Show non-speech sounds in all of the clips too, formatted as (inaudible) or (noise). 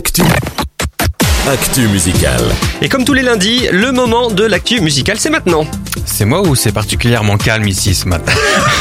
Actu. Actu musicale. Et comme tous les lundis, le moment de l'actu musicale, c'est maintenant. C'est moi ou c'est particulièrement calme ici ce matin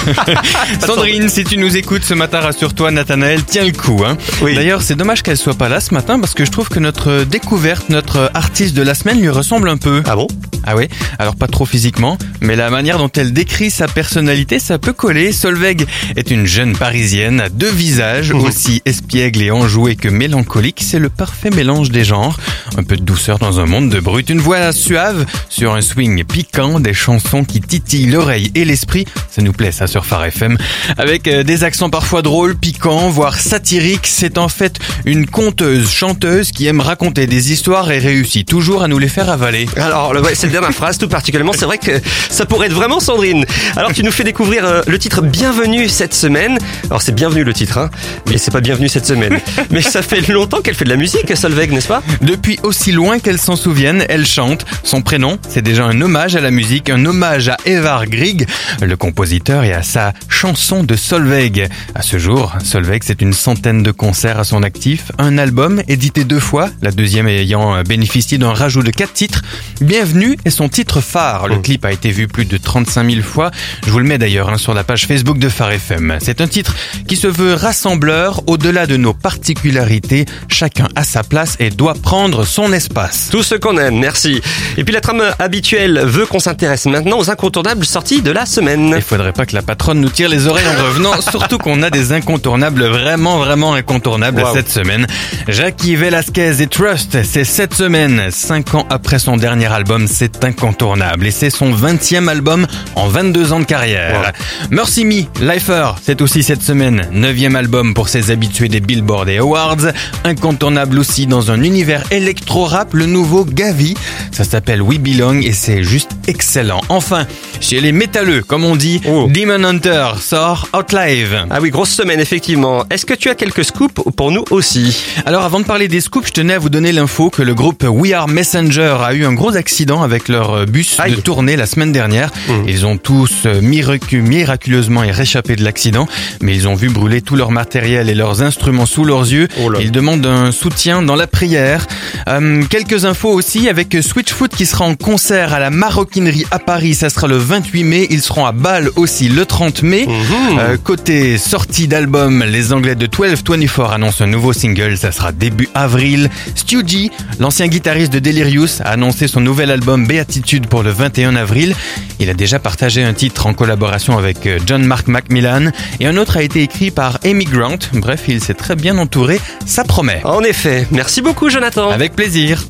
(laughs) Sandrine, si tu nous écoutes ce matin, rassure-toi, Nathanaël tient le coup. Hein. Oui. D'ailleurs, c'est dommage qu'elle soit pas là ce matin parce que je trouve que notre découverte, notre artiste de la semaine lui ressemble un peu. Ah bon? Ah oui Alors pas trop physiquement, mais la manière dont elle décrit sa personnalité, ça peut coller. Solveig est une jeune parisienne à deux visages, Mhm. aussi espiègle et enjoué que mélancolique. C'est le parfait mélange des genres. Un peu de douceur dans un monde de brut, une voix suave sur un swing piquant, des chansons qui titillent l'oreille et l'esprit. Ça nous plaît ça sur Phare FM. Avec euh, des accents parfois drôles, piquants, voire satiriques. C'est en fait une conteuse, chanteuse qui aime raconter des histoires et réussit toujours à nous les faire avaler. Alors, ouais, cette dernière phrase, tout particulièrement, c'est vrai que ça pourrait être vraiment Sandrine. Alors, tu nous fais découvrir euh, le titre Bienvenue cette semaine. Alors, c'est Bienvenue le titre, hein, mais c'est pas Bienvenue cette semaine. (laughs) mais ça fait longtemps qu'elle fait de la musique, Solveig, n'est-ce pas? Depuis aussi loin qu'elle s'en souvienne, elle chante. Son prénom, c'est déjà un hommage à la musique, un hommage à Evar Grieg, le compositeur, et à sa chanson de Solveig. À ce jour, Solveig, c'est une centaine de concerts à son actif, un album édité deux fois, la deuxième ayant bénéficié d'un rajout de quatre titres. Bienvenue est son titre phare. Le Mm. clip a été vu plus de 35 000 fois. Je vous le mets d'ailleurs hein, sur la page Facebook de Phare FM. C'est un titre qui se veut rassembleur au-delà de nos particularités. Chacun a sa place et doit prendre son espace. Tout ce qu'on aime, merci. Et puis la trame habituelle veut qu'on s'intéresse maintenant aux incontournables sorties de la semaine. Il faudrait pas que la patronne nous tire les oreilles en revenant, (laughs) surtout qu'on a des incontournables vraiment vraiment incontournables Wow. cette semaine. Jackie Velasquez et Trust, c'est cette semaine, cinq ans après son dernier album, c'est incontournable et c'est son 20e album en 22 ans de carrière. Mercy Me, Lifer, c'est aussi cette semaine, neuvième album pour ses habitués des Billboard et Awards, incontournable aussi dans un univers électro-rap, le nouveau Gavi, ça s'appelle We Belong et c'est juste excellent. Enfin, chez les métalleux, comme on dit, Oh. Demon Hunter sort Out Live. Ah oui, grosse semaine, effectivement. Est-ce que tu as quelques scoops pour nous aussi Alors avant de parler des scoops, je tenais à vous donner l'info que le groupe We Are Messenger a eu un gros accident avec leur bus Aïe. de tournée la semaine dernière. Mhm. Ils ont tous euh, miracu- miraculeusement réchappé de l'accident, mais ils ont vu brûler tout leur matériel et leurs instruments sous leurs yeux. Oh. Ils demandent un soutien dans la prière. Euh, quelques infos aussi avec Switchfoot qui sera en concert à la Maroquinerie à Paris, ça sera le 28 mai. Ils seront à Bâle aussi le 30 mai. Mhm. Euh, côté sortie d'album, les Anglais de 1224 annoncent un nouveau single, ça sera début avril. Stu G, l'ancien guitariste de Delirious, a annoncé son nouvel album Béatitude pour le 21 avril. Il a déjà partagé un titre en collaboration avec euh, John Mark Macmillan et un autre a été écrit par Amy Grant. Bref, il s'est très bien entouré, ça promet. En effet. Merci beaucoup, Jonathan. Avec plaisir.